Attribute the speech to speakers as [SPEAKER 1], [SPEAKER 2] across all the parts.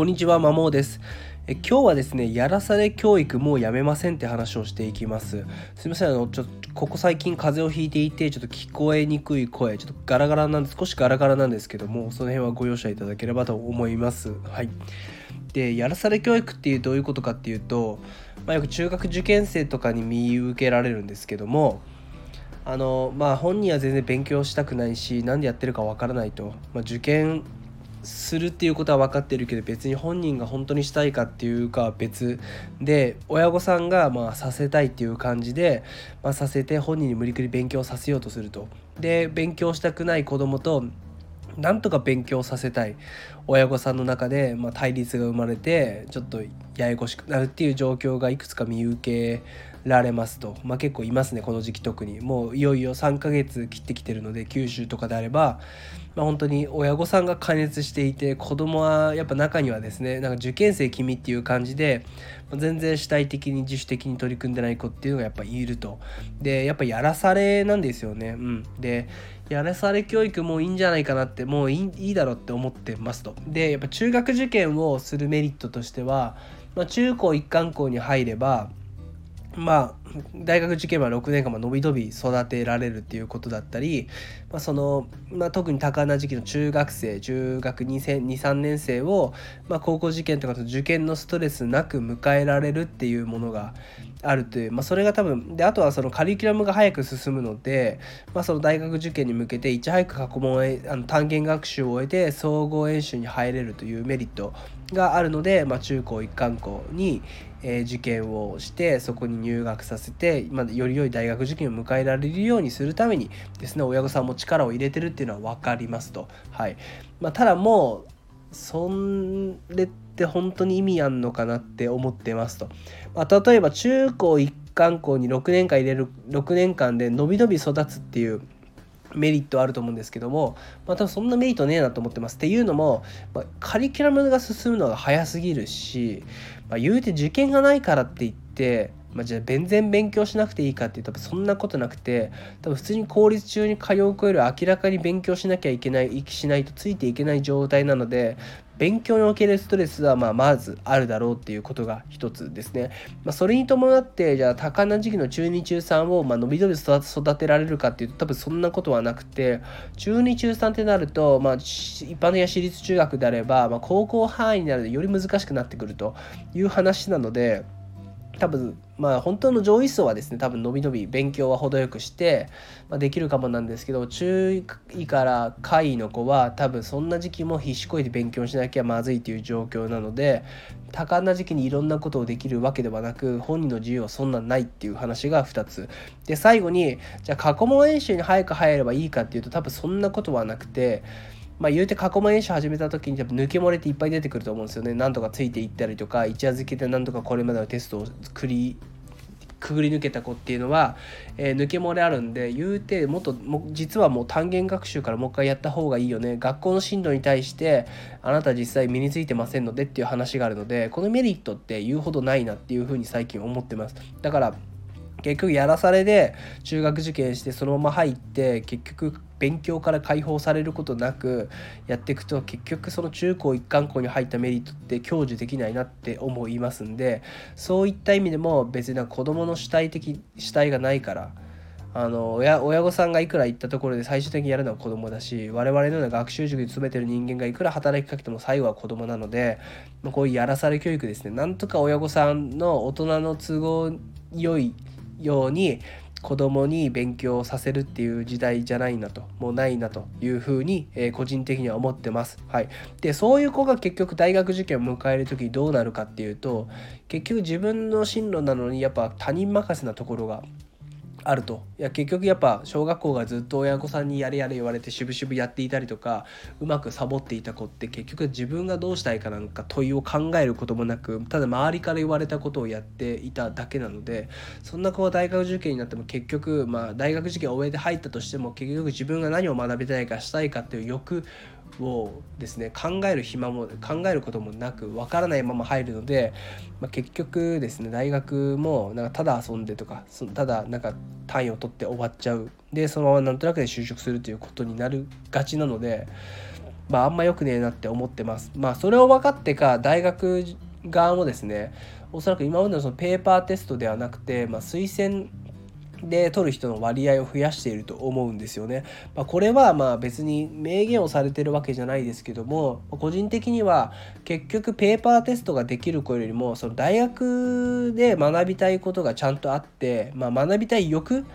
[SPEAKER 1] こんにちは、まもです。え今日はですね、やらされ教育もうやめませんって話をしていきます。すみません、あの、ちょっと、ここ最近風邪をひいていて、ちょっと聞こえにくい声、ちょっとガラガラなんで、少しガラガラなんですけども、その辺はご容赦いただければと思います。はい。で、やらされ教育っていうどういうことかっていうと、まあ、よく中学受験生とかに見受けられるんですけども、あのまあ本人は全然勉強したくないし何でやってるかわからないと、まあ、受験するっていうことは分かってるけど別に本人が本当にしたいかっていうかは別で親御さんがまあさせたいっていう感じで、まあ、させて本人に無理くり勉強させようとすると。で勉強したくない子供となんとか勉強させたい親御さんの中で、ま、対立が生まれてちょっとややこしくなるっていう状況がいくつか見受けられますと、まあ、結構いますねこの時期特に。もういよいよ3ヶ月切ってきてるので九州とかであれば、まあ、本当に親御さんが加熱していて子供はやっぱ中にはですねなんか受験生君っていう感じで全然主体的に自主的に取り組んでない子っていうのがやっぱいると。でやっぱやらされなんですよね。うん。でやらされ教育もういいんじゃないかなってもういいいいだろうって思ってますと。でやっぱ中学受験をするメリットとしては、まあ、中高一貫校に入ればまあ大学受験は6年間も伸び伸び育てられるっていうことだったり、まあ、その、まあ、特に多感な時期の中学生中学23年生を、まあ、高校受験とかと受験のストレスなく迎えられるっていうものがあるという、まあ、それが多分であとはそのカリキュラムが早く進むので、まあ、その大学受験に向けていち早く過去問あの単元学習を終えて総合演習に入れるというメリットがあるので、まあ、中高一貫校に、えー、受験をしてそこに入学させて、まあ、より良い大学受験を迎えられるようにするためにですね親御さんも力を入れてるっていうのは分かりますと。はいまあ、ただもうそれって本当に意味あんのかなって思ってますと。まあ、例えば中高一貫校に6年間入れる6年間で伸び伸び育つっていうメリットあると思うんですけども、まあ、多分そんなメリットねえなと思ってます。っていうのも、まあ、カリキュラムが進むのが早すぎるし、まあ、言うて受験がないからって言って、まあ、じゃあ全然勉強しなくていいかっていうとそんなことなくて多分普通に公立中に通う子より明らかに勉強しなきゃいけないしないとついていけない状態なので勉強におけるストレスはまあまずあるだろうっていうことが一つですね。まあ、それに伴ってじゃあ多感な時期の中2中3をまあ伸び伸び育てられるかっていうと多分そんなことはなくて中2中3ってなると、まあ、一般的な私立中学であれば、まあ、高校範囲になるとより難しくなってくるという話なので。多分まあ本当の上位層はですね多分伸び伸び勉強は程よくして、まあ、できるかもなんですけど中位から下位の子は多分そんな時期も必死こいて勉強しなきゃまずいという状況なので多感な時期にいろんなことをできるわけではなく本人の自由はそんなないっていう話が2つ。で最後にじゃあ過去問演習に早く入ればいいかっていうと多分そんなことはなくてまあ、言うて過去問演習始めた時にやっぱ抜け漏れっていっぱい出てくると思うんですよね。なんとかついていったりとか一夜漬けでなんとかこれまでのテストをくりくぐり抜けた子っていうのは、えー、抜け漏れあるんで言うてもっとも実はもう単元学習からもう一回やった方がいいよね学校の進路に対してあなた実際身についてませんのでっていう話があるのでこのメリットって言うほどないなっていうふうに最近思ってますだから結局やらされで中学受験してそのまま入って結局勉強から解放されることなくやっていくと結局その中高一貫校に入ったメリットって享受できないなって思いますんでそういった意味でも別にな子どもの主体的主体がないからあの親親御さんがいくら言ったところで最終的にやるのは子供だし我々のような学習塾に勤めてる人間がいくら働きかけても最後は子供なので、こういうやらされ教育ですね。なんとか親御さんの大人の都合良いように子供に勉強させるっていう時代じゃないなともうないなというふうに、えー、個人的には思ってます。はい、でそういう子が結局大学受験を迎える時どうなるかっていうと結局自分の進路なのにやっぱ他人任せなところがあると。いや結局やっぱ小学校がずっと親御さんにやれやれ言われて渋々やっていたりとかうまくサボっていた子って結局自分がどうしたいかなんか問いを考えることもなくただ周りから言われたことをやっていただけなのでそんな子は大学受験になっても結局まあ大学受験を終えて入ったとしても結局自分が何を学びたいかしたいかっていう欲をですね考える暇も考えることもなくわからないまま入るので、まあ、結局ですね大学もなんかただ遊んでとかただなんか単位を取って終わっちゃう。でそのままなんとなくで就職するということになるがちなのでまああんま良くねえなって思ってます。まあそれを分かってか大学側もですねおそらく今までのそのペーパーテストではなくて、まあ、推薦で取る人の割合を増やしていると思うんですよね。まあ、これはまあ別に明言をされてるわけじゃないですけども個人的には結局ペーパーテストができる子よりもその大学で学びたいことがちゃんとあって、まあ、学びたい欲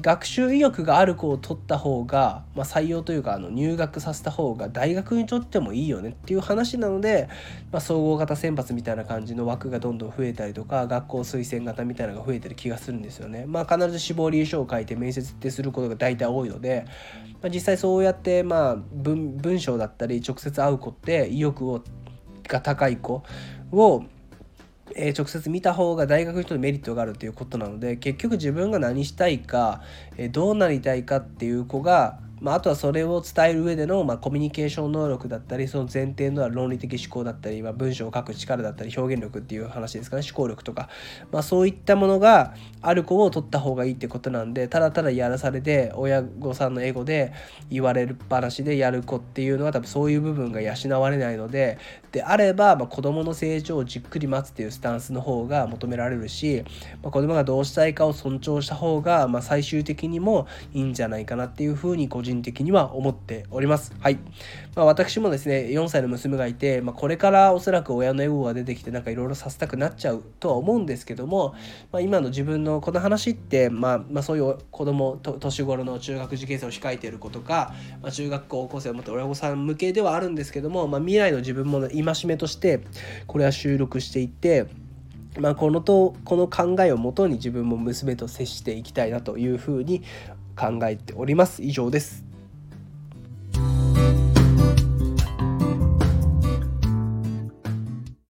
[SPEAKER 1] 学習意欲がある子を取った方が、まあ、採用というかあの入学させた方が大学にとってもいいよねっていう話なので、まあ、総合型選抜みたいな感じの枠がどんどん増えたりとか学校推薦型みたいなのが増えてる気がするんですよね。まあ、必ず志望理由書を書いて面接ってすることが大体多いので、まあ、実際そうやってまあ文文章だったり直接会う子って意欲をが高い子をえー、直接見た方が大学の人にメリットがあるということなので結局自分が何したいか、えー、どうなりたいかっていう子がまあ、あとはそれを伝える上での、まあ、コミュニケーション能力だったりその前提のある論理的思考だったり、まあ、文章を書く力だったり表現力っていう話ですかね。思考力とか、まあ、そういったものがある子を取った方がいいってことなんでただただやらされて親御さんのエゴで言われる話でやる子っていうのは多分そういう部分が養われないのでであれば、まあ、子どもの成長をじっくり待つっていうスタンスの方が求められるし、まあ、子どもがどうしたいかを尊重した方が、まあ、最終的にもいいんじゃないかなっていうふうに個人人的には思っております。はい。まあ、私もですね、4歳の娘がいて、まあ、これからおそらく親のエゴが出てきて、なんかいろいろさせたくなっちゃうとは思うんですけども、まあ、今の自分のこの話って、まあ、まあ、そういう子供と、年頃の中学受験生を控えている子とか、まあ、中学高校生を持って親御さん向けではあるんですけども、まあ、未来の自分も戒めとして、これは収録していって、まあ、このとこの考えをもとに自分も娘と接していきたいなというふうに考えております。以上です。